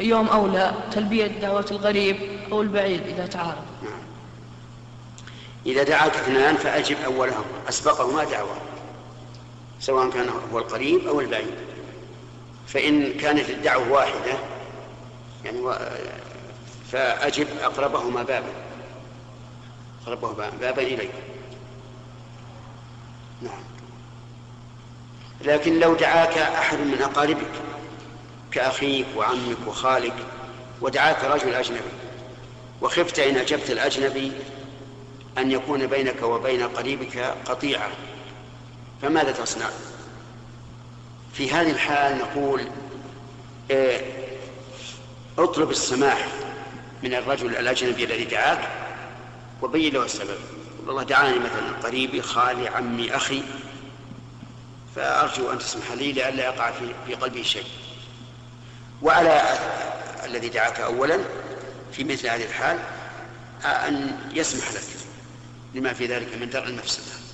أيهم أولى تلبية دعوة الغريب أو البعيد إذا تعارض نعم. إذا دعاك اثنان فأجب أولهم أسبقهما دعوة سواء كان هو القريب أو البعيد فإن كانت الدعوة واحدة يعني. فأجب أقربهما بابا أقربه بابا إليك نعم لكن لو دعاك أحد من أقاربك كأخيك وعمك وخالك ودعاك رجل أجنبي. وخفت إن أجبت الأجنبي أن يكون بينك وبين قريبك قطيعة. فماذا تصنع؟ في هذه الحال نقول آه اطلب السماح من الرجل الأجنبي الذي دعاك وبين له السبب. والله دعاني مثلا قريبي خالي عمي أخي فأرجو أن تسمح لي لئلا يقع في قلبي شيء. وعلى الذي دعاك أولا في مثل هذه الحال أن يسمح لك لما في ذلك من درء المفسدة.